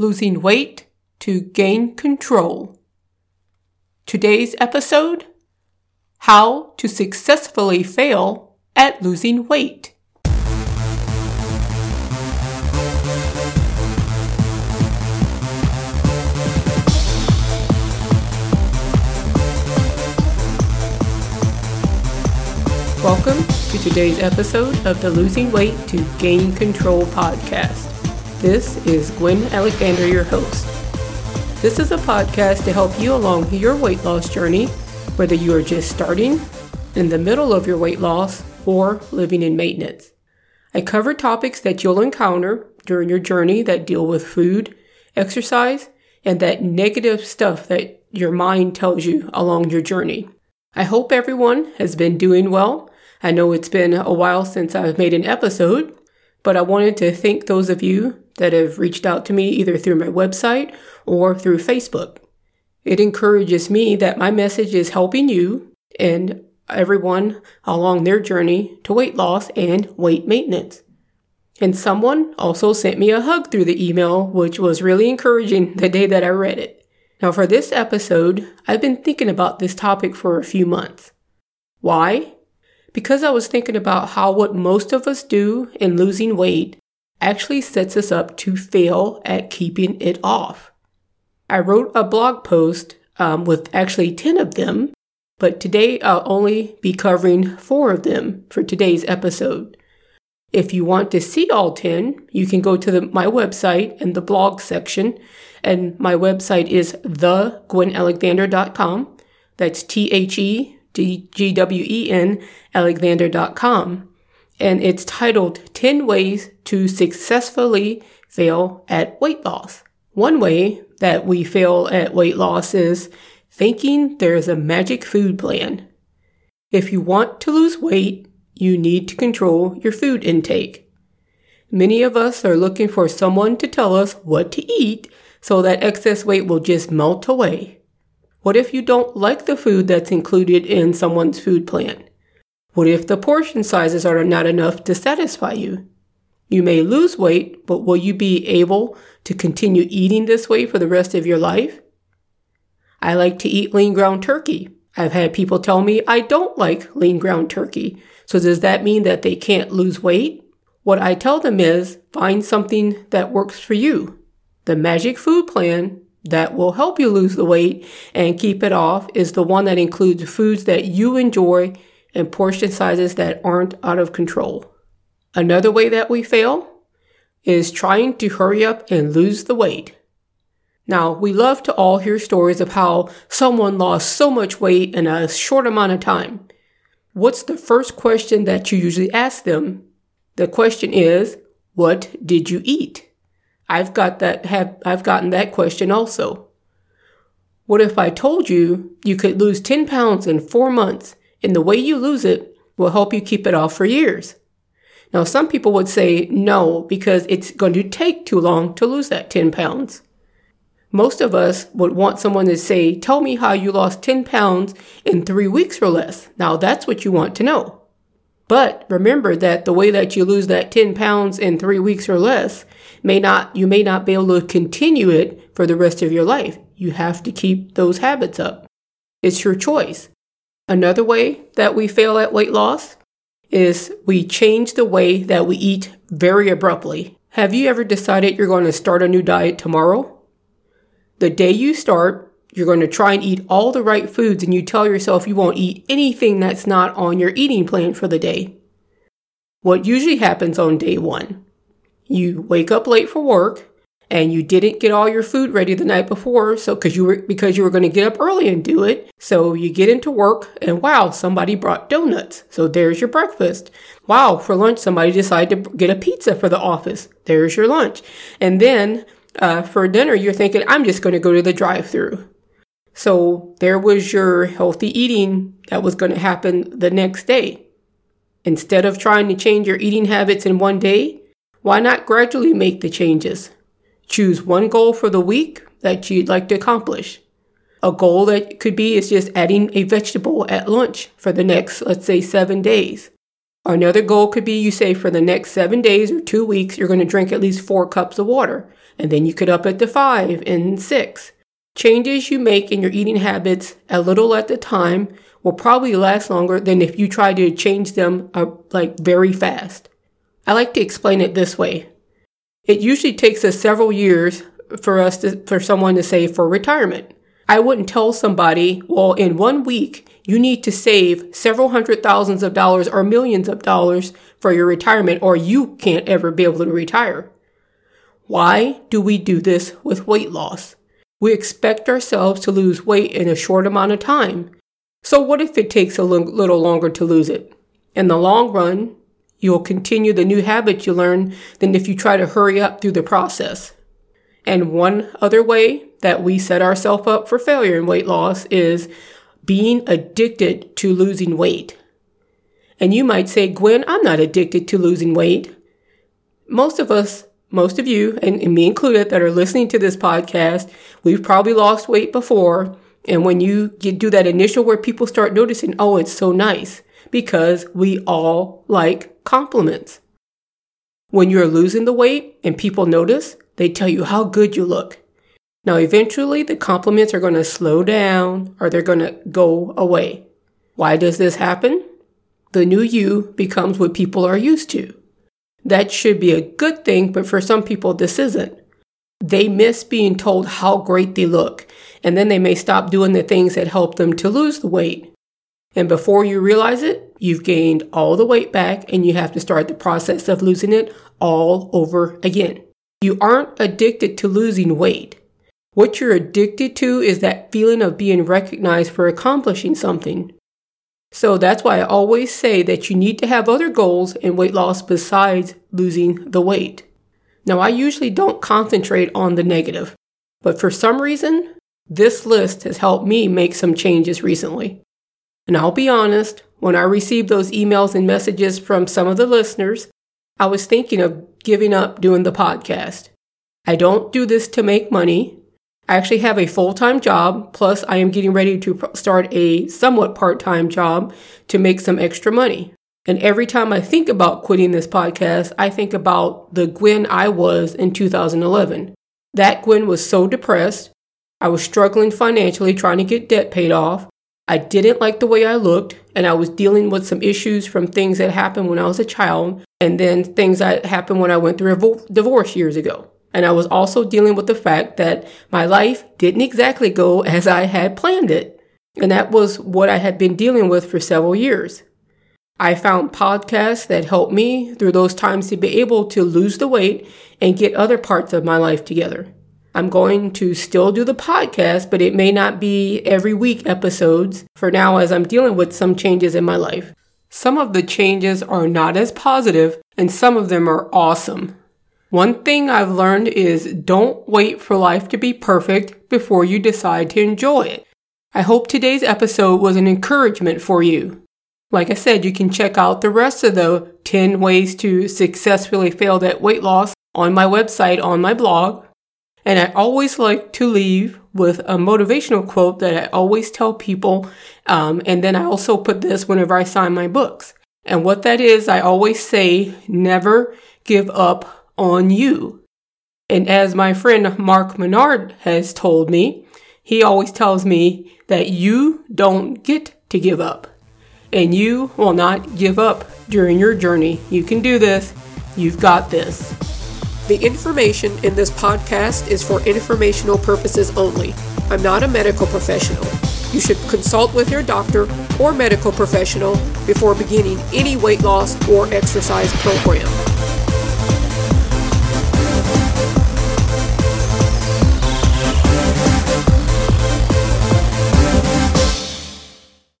losing weight to gain control. Today's episode How to successfully fail at losing weight. Welcome to today's episode of the Losing Weight to Gain Control podcast. This is Gwen Alexander, your host. This is a podcast to help you along your weight loss journey, whether you are just starting, in the middle of your weight loss, or living in maintenance. I cover topics that you'll encounter during your journey that deal with food, exercise, and that negative stuff that your mind tells you along your journey. I hope everyone has been doing well. I know it's been a while since I've made an episode, but I wanted to thank those of you that have reached out to me either through my website or through Facebook. It encourages me that my message is helping you and everyone along their journey to weight loss and weight maintenance. And someone also sent me a hug through the email, which was really encouraging the day that I read it. Now, for this episode, I've been thinking about this topic for a few months. Why? Because I was thinking about how what most of us do in losing weight actually sets us up to fail at keeping it off. I wrote a blog post um, with actually 10 of them, but today I'll only be covering four of them for today's episode. If you want to see all 10, you can go to the, my website in the blog section, and my website is thegwenalexander.com. That's T H E D G W E N Alexander.com and it's titled 10 Ways to Successfully Fail at Weight Loss. One way that we fail at weight loss is thinking there's a magic food plan. If you want to lose weight, you need to control your food intake. Many of us are looking for someone to tell us what to eat so that excess weight will just melt away. What if you don't like the food that's included in someone's food plan? What if the portion sizes are not enough to satisfy you? You may lose weight, but will you be able to continue eating this way for the rest of your life? I like to eat lean ground turkey. I've had people tell me I don't like lean ground turkey. So does that mean that they can't lose weight? What I tell them is find something that works for you. The magic food plan that will help you lose the weight and keep it off is the one that includes foods that you enjoy and portion sizes that aren't out of control. Another way that we fail is trying to hurry up and lose the weight. Now, we love to all hear stories of how someone lost so much weight in a short amount of time. What's the first question that you usually ask them? The question is, what did you eat? I've got that have I've gotten that question also. What if I told you you could lose 10 pounds in 4 months and the way you lose it will help you keep it off for years. Now, some people would say no because it's going to take too long to lose that 10 pounds. Most of us would want someone to say, Tell me how you lost 10 pounds in three weeks or less. Now, that's what you want to know. But remember that the way that you lose that 10 pounds in three weeks or less may not, you may not be able to continue it for the rest of your life. You have to keep those habits up. It's your choice. Another way that we fail at weight loss is we change the way that we eat very abruptly. Have you ever decided you're going to start a new diet tomorrow? The day you start, you're going to try and eat all the right foods and you tell yourself you won't eat anything that's not on your eating plan for the day. What usually happens on day one? You wake up late for work, and you didn't get all your food ready the night before so because you were because you were going to get up early and do it. So you get into work and wow somebody brought donuts. So there's your breakfast. Wow for lunch somebody decided to get a pizza for the office. There's your lunch. And then uh, for dinner you're thinking i'm just going to go to the drive through so there was your healthy eating that was going to happen the next day. Instead of trying to change your eating habits in one day why not gradually make the changes Choose one goal for the week that you'd like to accomplish. A goal that could be is just adding a vegetable at lunch for the next, let's say, seven days. Another goal could be you say for the next seven days or two weeks, you're going to drink at least four cups of water. and then you could up it to five and six. Changes you make in your eating habits a little at a time will probably last longer than if you try to change them uh, like very fast. I like to explain it this way. It usually takes us several years for us to, for someone to save for retirement. I wouldn't tell somebody, well, in one week, you need to save several hundred thousands of dollars or millions of dollars for your retirement, or you can't ever be able to retire. Why do we do this with weight loss? We expect ourselves to lose weight in a short amount of time. So, what if it takes a little longer to lose it? In the long run, you'll continue the new habits you learn than if you try to hurry up through the process. And one other way that we set ourselves up for failure in weight loss is being addicted to losing weight. And you might say, Gwen, I'm not addicted to losing weight. Most of us, most of you, and, and me included, that are listening to this podcast, we've probably lost weight before. And when you get, do that initial where people start noticing, oh, it's so nice, because we all like compliments. When you're losing the weight and people notice, they tell you how good you look. Now, eventually, the compliments are going to slow down or they're going to go away. Why does this happen? The new you becomes what people are used to. That should be a good thing, but for some people, this isn't. They miss being told how great they look, and then they may stop doing the things that help them to lose the weight. And before you realize it, you've gained all the weight back and you have to start the process of losing it all over again. You aren't addicted to losing weight. What you're addicted to is that feeling of being recognized for accomplishing something. So that's why I always say that you need to have other goals in weight loss besides losing the weight. Now, I usually don't concentrate on the negative, but for some reason, this list has helped me make some changes recently. And I'll be honest, when I received those emails and messages from some of the listeners, I was thinking of giving up doing the podcast. I don't do this to make money. I actually have a full time job, plus, I am getting ready to start a somewhat part time job to make some extra money. And every time I think about quitting this podcast, I think about the Gwen I was in 2011. That Gwen was so depressed. I was struggling financially trying to get debt paid off. I didn't like the way I looked, and I was dealing with some issues from things that happened when I was a child, and then things that happened when I went through a divorce years ago. And I was also dealing with the fact that my life didn't exactly go as I had planned it. And that was what I had been dealing with for several years. I found podcasts that helped me through those times to be able to lose the weight and get other parts of my life together. I'm going to still do the podcast, but it may not be every week episodes for now as I'm dealing with some changes in my life. Some of the changes are not as positive and some of them are awesome. One thing I've learned is don't wait for life to be perfect before you decide to enjoy it. I hope today's episode was an encouragement for you. Like I said, you can check out the rest of the 10 ways to successfully fail at weight loss on my website, on my blog. And I always like to leave with a motivational quote that I always tell people. Um, and then I also put this whenever I sign my books. And what that is, I always say, never give up on you. And as my friend Mark Menard has told me, he always tells me that you don't get to give up. And you will not give up during your journey. You can do this. You've got this. The information in this podcast is for informational purposes only. I'm not a medical professional. You should consult with your doctor or medical professional before beginning any weight loss or exercise program.